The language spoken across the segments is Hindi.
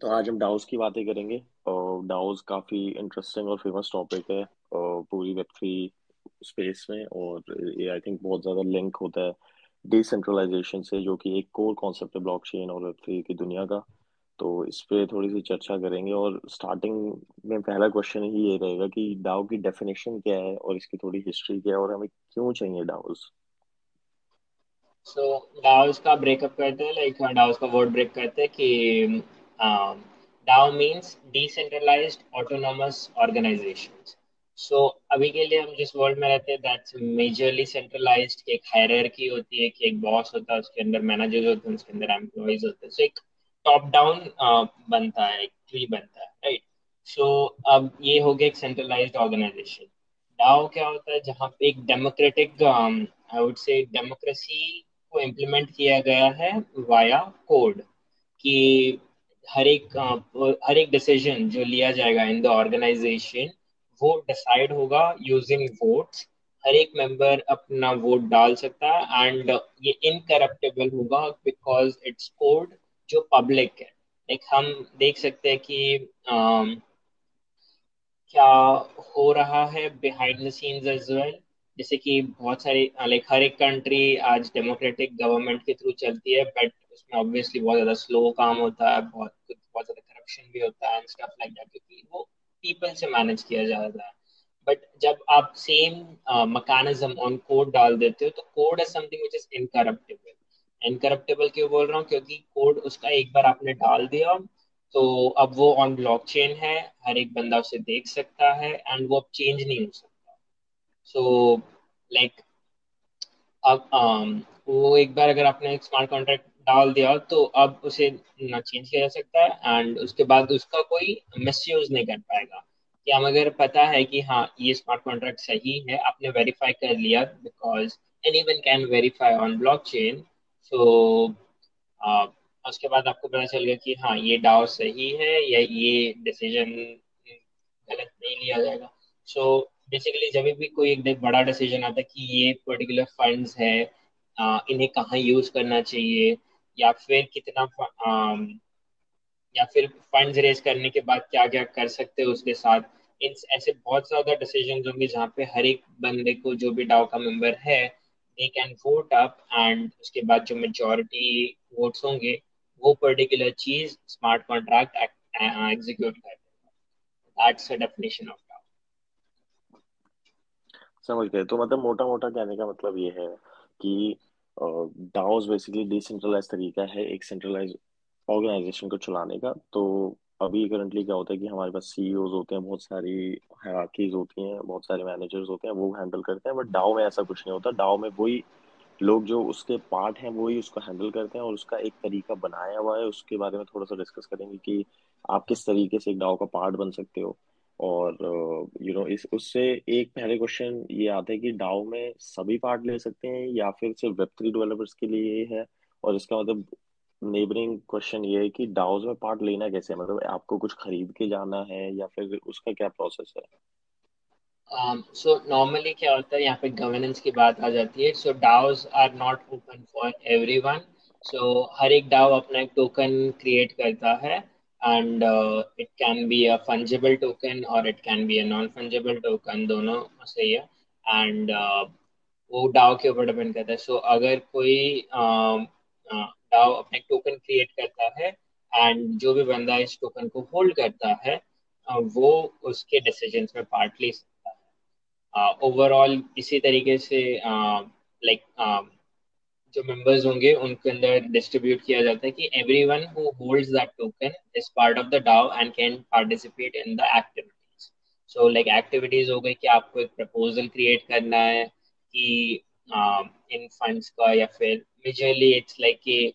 तो आज हम डाउस की बातें करेंगे। और डाउस काफ़ी इंटरेस्टिंग और फ़ेमस टॉपिक है और पूरी वेब थ्री स्पेस में और ये आई थिंक बहुत ज़्यादा लिंक होता है डिसेंट्रलाइजेशन से जो कि एक कोर कॉन्सेप्ट है ब्लॉकचेन और वेब थ्री की दुनिया का। तो इस पे थोड़ी सी चर्चा करेंगे और स्टार्टिंग में पहला क्वेश्चन ही ये रहेगा कि डाउ की डेफिनेशन क्या है और इसकी थोड़ी हिस्ट्री क्या है और हमें क्यों चाहिए डाउस सो so, डाउस का ब्रेकअप करते हैं लाइक डाउस का वर्ड ब्रेक करते हैं कि DAO means decentralised autonomous organisations so अभी के लिए हम जिस वर्ल्ड में रहते हैं दैट्स मेजरली सेंट्रलाइज्ड एक हायरार्की होती है कि एक बॉस होता है उसके अंदर मैनेजर्स होते हैं उसके अंदर एम्प्लॉइज होते हैं. सो so, एक टॉप डाउन uh, बनता है एक ट्री बनता है राइट सो so, अब ये हो गया एक सेंट्रलाइज्ड ऑर्गेनाइजेशन डाओ क्या होता है जहाँ पे एक democratic I would say democracy को इम्प्लीमेंट किया गया है वाया कोड कि हर एक हर एक डिसीज़न जो लिया जाएगा इन द ऑर्गेनाइजेशन वो डिसाइड होगा यूजिंग वोट्स हर एक मेंबर अपना वोट डाल सकता है एंड ये इनकरप्टेबल होगा बिकॉज़ इट्स कोड जो पब्लिक है. लाइक हम देख सकते हैं कि um, क्या हो रहा है behind the scenes as well जैसे कि बहुत सारी लाइक हर एक कंट्री आज डेमोक्रेटिक गवर्नमेंट के थ्रू चलती है बट उसमें ऑब्वियसली बहुत ज़्यादा स्लो काम होता है बहुत बहुत ज़्यादा करप्शन भी होता है स्टफ़ लाइक दैट क्योंकि वो पीपल से मैनेज किया जाता है। बट जब आप सेम मैकेनिज्म ऑन कोड डाल देते हो तो code is something which is incorruptible incorruptible क्यों बोल रहा हूँ? क्योंकि कोड उसका एक बार आपने डाल दिया तो अब वो ऑन ब्लॉकचेन है हर एक बंदा उसे देख सकता है एंड वो अब चेंज नहीं हो सकता। सो लाइक अब um, वो एक बार अगर आपने स्मार्ट कॉन्ट्रैक्ट डाल दिया तो अब उसे ना चेंज किया जा सकता है एंड उसके बाद उसका कोई मिस नहीं कर पाएगा। कि हम अगर पता है कि हाँ ये स्मार्ट कॉन्ट्रैक्ट सही है आपने वेरीफाई कर लिया because anyone can verify on blockchain so उसके बाद आपको पता चल गया कि हाँ ये डाउ सही है या ये डिसीज़न गलत नहीं लिया जाएगा। सो so, बेसिकली जब भी कोई एक बड़ा डिसीज़न आता है कि ये पर्टिकुलर फंड्स है इन्हें कहाँ यूज़ करना चाहिए या फिर कितना या फिर फंड्स रेज करने के बाद क्या क्या कर सकते हैं उसके साथ? इन ऐसे बहुत ज़्यादा डिसीज़न होंगे जहाँ पे हर एक बंदे को जो भी डाउ का मेंबर है they can vote up and उसके बाद जो मेजोरिटी वोट्स होंगे, वो पर्टिकुलर चीज़ स्मार्ट कॉन्ट्रैक्ट एग्जीक्यूट कर दैट्स अ डेफिनेशन ऑफ़ समझ गए। तो मतलब मोटा मोटा कहने का मतलब ये है कि डाउस बेसिकली डिसेंट्रलाइज तरीका है एक सेंट्रलाइज ऑर्गेनाइजेशन को चलाने का। तो अभी करंटली क्या होता है कि हमारे पास सीईओज होते हैं, बहुत सारी हायरार्कीज होती हैं, बहुत सारे मैनेजर्स होते हैं, वो हैंडल करते हैं बट डाओ में ऐसा कुछ नहीं होता। डाओ में वही लोग जो उसके पार्ट हैं, वही उसको हैंडल करते हैं और उसका एक तरीका बनाया हुआ है। उसके बारे में थोड़ा सा डिस्कस करेंगे कि आप किस तरीके से एक डाओ का पार्ट बन सकते हो। और यू नो इस उससे एक पहले क्वेश्चन ये आता है कि डाओ में सभी पार्ट ले सकते हैं या फिर सिर्फ़ वेब थ्री डेवलपर्स के लिए ये है? और इसका मतलब नेबरिंग क्वेश्चन ये है कि डाउज में पार्ट लेना कैसे है? मतलब आपको कुछ खरीद के जाना है या फिर उसका क्या प्रोसेस है? सो um, नॉर्मली so क्या होता है यहाँ पे गवर्नेंस की बात आ जाती है। So DAOs are not open for everyone so हर एक डाउ अपना एक टोकन क्रिएट करता है। And uh, it can be a fungible token or it can be a non fungible token दोनों सही है। And uh, वो डाओ के ऊपर डिपेंड करता है। सो so, अगर कोई डाओ uh, अपने टोकन क्रिएट करता है एंड जो भी बंदा इस टोकन को होल्ड करता है uh, वो उसके डिसीजंस में पार्ट ले सकता है। ओवरऑल uh, इसी तरीके से लाइक uh, like, जो मेंबर्स होंगे उनके अंदर डिस्ट्रीब्यूट किया जाता है कि everyone who holds that token is part of the DAO and can participate in the activities so like activities हो गई कि आपको एक प्रपोजल क्रिएट करना है कि इन uh, फंड्स का या फिर मेजरली इट्स लाइक कि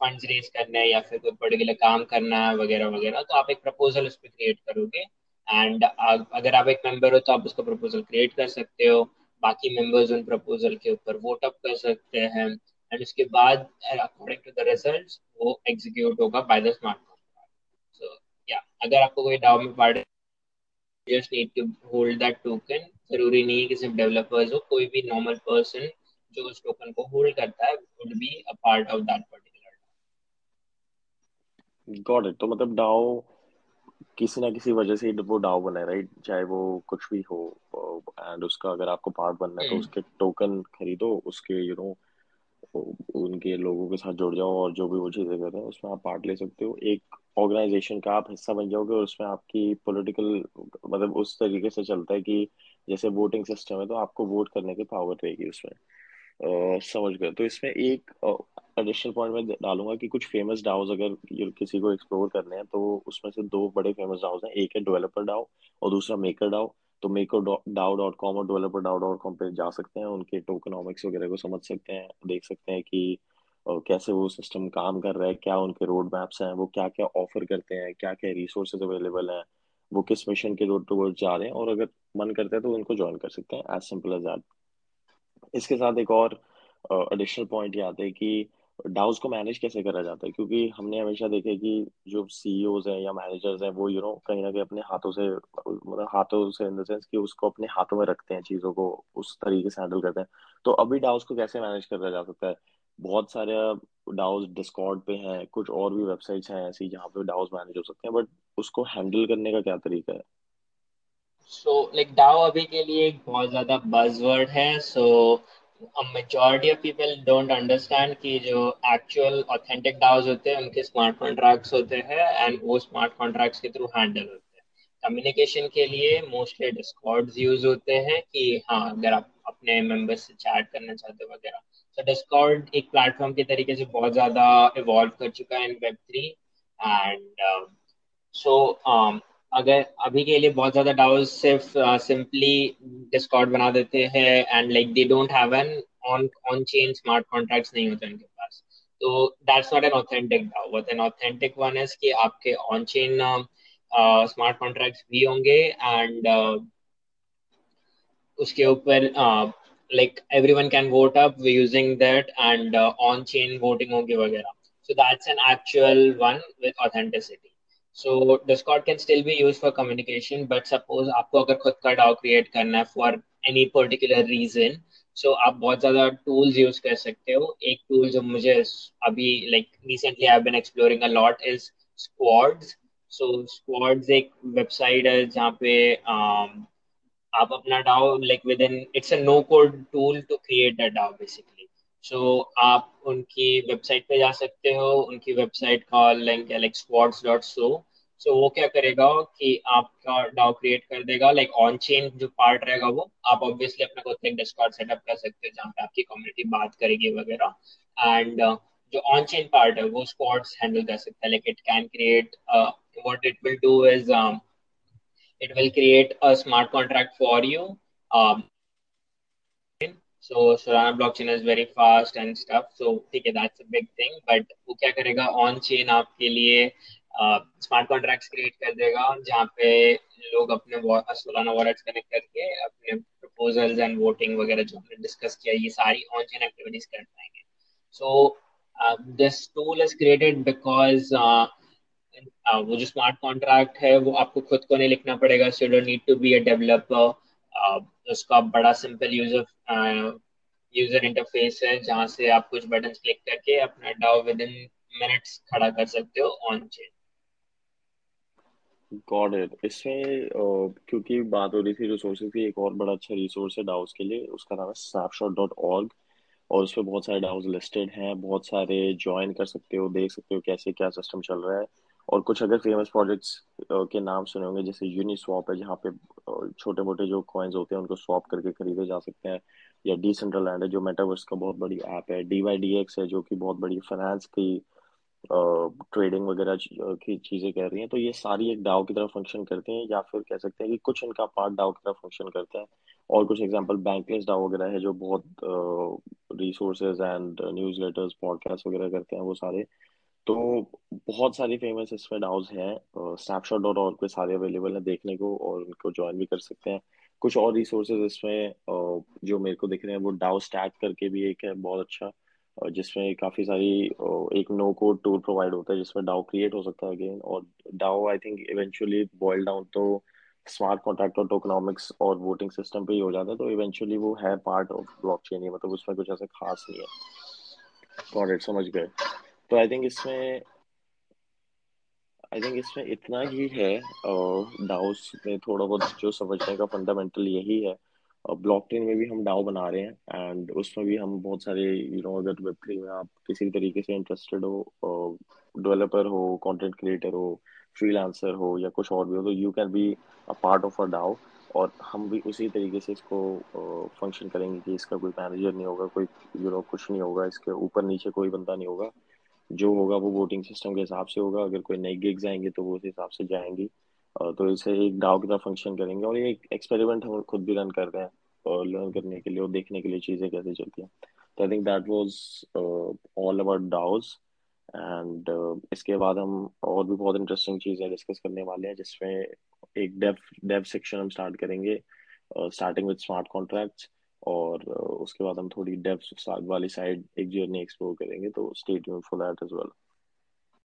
फंड्स रेज करना है या फिर कोई पर्टिकुलर काम करना है वगैरह वगैरह तो आप एक प्रपोजल उस पर क्रिएट करोगे। एंड अगर आप एक मेंबर हो तो आप उसका प्रपोजल क्रिएट कर सकते हो। बाकी मेंबर्स उन प्रपोजल के ऊपर वोट अप कर सकते हैं। एंड उसके बाद अकॉर्डिंग टू द रिजल्ट्स वो एग्जीक्यूट होगा by the smart contract so या अगर आपको कोई डाउ में part just need to hold that token ज़रूरी नहीं है कि सिर्फ़ डेवलपर्स हो, कोई भी नॉर्मल पर्सन जो उस टोकन को होल्ड करता है would be a part of that particular got it तो मतलब डाओ किसी ना किसी वजह से वो डाओ बना है राइट चाहे वो कुछ भी हो एंड उसका अगर आपको पार्ट बनना है तो हम्म। उसके टोकन खरीदो उसके यू नो उनके लोगों के साथ जुड़ जाओ और जो भी वो चीज़ें कर रहे हैं उसमें आप पार्ट ले सकते हो। एक ऑर्गेनाइजेशन का आप हिस्सा बन जाओगे और उसमें आपकी पॉलिटिकल मतलब उस तरीके से चलता है कि जैसे वोटिंग सिस्टम है तो आपको वोट करने की पावर रहेगी उसमें। अ, समझ गए तो इसमें एक एडिशनल पॉइंट मैं डालूँगा कि कुछ फ़ेमस डाउज अगर किसी को एक्सप्लोर करने हैं तो उसमें से दो बड़े फ़ेमस डाउज हैं। एक है डेवलपर डाउ और दूसरा मेकर डाउ तो मेकर डाउ डॉट कॉम और डेवलपर डाउ डॉट कॉम पे जा सकते हैं उनके टोकनॉमिक्स वगैरह को समझ सकते हैं देख सकते हैं कि अ, कैसे वो सिस्टम काम कर रहा है क्या उनके रोड मैप्स हैं वो क्या क्या ऑफ़र करते हैं क्या क्या रिसोर्सेज अवेलेबल हैं वो किस मिशन के रोड टूवर्ड जा रहे हैं। और अगर मन करता है तो उनको ज्वाइन कर सकते हैं एज सिंपल एज दैट इसके साथ एक और एडिशनल पॉइंट ये आता है कि डाउस को मैनेज कैसे करा जाता है? क्योंकि हमने हमेशा देखा कि जो सीईओज हैं या मैनेजर्स हैं, वो यू नो कहीं ना कहीं अपने हाथों से मतलब हाथों से इन द सेंस कि उसको अपने हाथों में रखते हैं, चीज़ों को उस तरीके से हैंडल करते हैं। तो अभी डाउस को कैसे मैनेज करा जा सकता है? बहुत सारे डाउस डिस्कॉर्ड पे हैं, कुछ और भी वेबसाइट्स हैं ऐसी जहाँ पे डाउस मैनेज हो सकते हैं बट उसको हैंडल करने का क्या तरीका है? सो लाइक डाओ अभी के लिए एक बहुत ज़्यादा बजवर्ड है so majority of people don't understand कि जो एक्चुअल ऑथेंटिक डाउज होते हैं, उनके स्मार्ट कॉन्ट्रैक्ट्स होते हैं एंड वो स्मार्ट कॉन्ट्रैक्ट्स के थ्रू हैंडल होते हैं। कम्युनिकेशन के लिए मोस्टली डिस्कॉर्ड्स यूज़ होते हैं कि हाँ अगर आप अपने मेंबर्स से चैट करना चाहते हो वगैरह। तो डिस्कॉर्ड एक प्लेटफॉर्म के तरीके से बहुत ज़्यादा इवॉल्व कर चुका है in web three and so अगर अभी के लिए बहुत ज़्यादा डाउस सिर्फ़ सिंपली डिस्कॉर्ड बना देते हैं and like they don't have an on on chain smart contracts नहीं होते उनके पास। तो that's not an authentic DAO what an authentic one is कि आपके ऑन चेन स्मार्ट कॉन्ट्रैक्ट्स भी होंगे एंड uh, उसके ऊपर like everyone can vote up using that and on chain voting होगी वगैरह। So that's an actual one with authenticity so discord can still be used for communication but suppose आपको अगर खुद का DAO create करना है for any particular reason so आप बहुत ज़्यादा tools use कर सकते हो एक tool जो मुझे अभी like recently I've been exploring a lot is Squads so Squads एक website है जहाँ पे um, आप अपना DAO like within it's a no code tool to create a DAO basically so आप उनकी वेबसाइट पे जा सकते हो उनकी वेबसाइट का link like dot so so वो क्या करेगा कि आपका डाओ क्रिएट कर देगा लाइक ऑन चेन जो पार्ट रहेगा वो आप ऑब्वियसली अपना खुद एक डिस्कॉर्ड सेटअप कर सकते हो जहाँ पे आपकी कम्युनिटी बात करेगी वगैरह. एंड uh, जो ऑन चेन पार्ट है वो स्क्वाड्स हैंडल कर सकता है. Like it can create what it will do is it will create a smart contract for you. So Solana blockchain is very fast and stuff. So ठीक है, that's a big thing. But वो क्या करेगा on chain आपके लिए स्मार्ट कॉन्ट्रैक्ट्स क्रिएट कर देगा जहाँ पे लोग अपने सोलाना वॉलेट्स कनेक्ट करके अपने प्रपोजल्स एंड वोटिंग वगैरह जो हमने डिस्कस किया ये सारी ऑन चेन एक्टिविटीज़ कर पाएँगे so this tool is created because वो जो स्मार्ट कॉन्ट्रैक्ट है वो आपको खुद को नहीं लिखना पड़ेगा so don't need to be a developer उसका बड़ा सिंपल यूज़र यूज़र इंटरफेस है, जहाँ से आप कुछ बटन क्लिक करके अपना डाउ विद इन मिनट्स खड़ा कर सकते हो ऑन चेन गॉट इट इसमें क्योंकि बात हो रही थी रिसोर्सेज की, एक और बड़ा अच्छा रिसोर्स है डाउस के लिए, उसका नाम है स्नैपशॉट डॉट ऑर्ग और उस पर बहुत सारे डाउस लिस्टेड हैं, बहुत सारे ज्वाइन कर सकते हो, देख सकते हो कैसे क्या सिस्टम चल रहा है। और कुछ अगर फ़ेमस प्रोजेक्ट्स के नाम सुने होंगे, जैसे यूनी स्वैप है, जहाँ पे छोटे मोटे जो कॉइन्स होते हैं, उनको स्वैप करके खरीदे जा सकते हैं। या डिसेंट्रलैंड है, जो मेटावर्स का बहुत बड़ी ऐप है। डी वाई डी एक्स है, जो कि बहुत बड़ी फाइनेंस की ट्रेडिंग वगैरह की चीज़ें कह रही हैं। तो ये सारी एक डाउ की तरह फ़ंक्शन करते हैं, या फिर कह सकते हैं कि कुछ इनका पार्ट डाउ की तरह फ़ंक्शन करते हैं। और कुछ एग्जांपल बैंकलेस डाउ वगैरह है, जो बहुत resources and newsletters podcast वगैरह करते हैं, वो सारे। तो बहुत सारी फ़ेमस इसमें डाउज हैं स्नैपशॉट डॉट ऑर्ग पे सारे अवेलेबल हैं देखने को और उनको ज्वाइन भी कर सकते हैं। कुछ और रिसोर्सेज इसमें जो मेरे को दिख रहे हैं वो डाउ स्टैक करके भी एक है बहुत अच्छा। अ, जिसमें काफ़ी सारी एक नो कोड टूल प्रोवाइड होता है जिसमें डाउ क्रिएट हो सकता है अगेन और DAO I think eventually boil down तो स्मार्ट कॉन्ट्रैक्ट और टोकनॉमिक्स और वोटिंग सिस्टम पे ही हो जाता है तो इवेंचुअली वो है पार्ट ऑफ़ ब्लॉकचेन ही मतलब उसमें कुछ ऐसा खास नहीं है। समझ गए। तो आई थिंक इसमें आई थिंक इसमें इतना ही है डाउस में थोड़ा बहुत जो समझने का फंडामेंटल यही है। ब्लॉकचेन में भी हम डाउ बना रहे हैं एंड उसमें भी हम बहुत सारे यू नो अगर वेब थ्री में आप किसी भी तरीके से इंटरेस्टेड हो डेवलपर हो कंटेंट क्रिएटर हो फ्रीलांसर हो या कुछ और भी हो तो you can be a part of a DAO और हम भी उसी तरीके से इसको फ़ंक्शन करेंगे कि इसका कोई मैनेजर नहीं होगा, कोई यू नो कुछ नहीं होगा, इसके ऊपर नीचे कोई बंदा नहीं होगा। जो होगा वो वोटिंग सिस्टम के हिसाब से होगा। अगर कोई नई गिग्स आएँगे तो वो उस हिसाब से जाएँगी। तो इसे एक डाव की तरह फ़ंक्शन करेंगे और ये एक एक्सपेरिमेंट हम खुद भी रन कर रहे हैं और लर्न करने के लिए और देखने के लिए चीज़ें कैसे चलती हैं। तो I think that was all about DAOs and इसके बाद हम और भी बहुत इंटरेस्टिंग चीज़ें डिस्कस करने वाले हैं, जिसमें एक डेव डेव सेक्शन हम स्टार्ट करेंगे स्टार्टिंग विद स्मार्ट कॉन्ट्रैक्ट्स और उसके बाद हम थोड़ी डेप्थ वाली साइड एक जर्नी एक्सप्लोर करेंगे तो state for that as well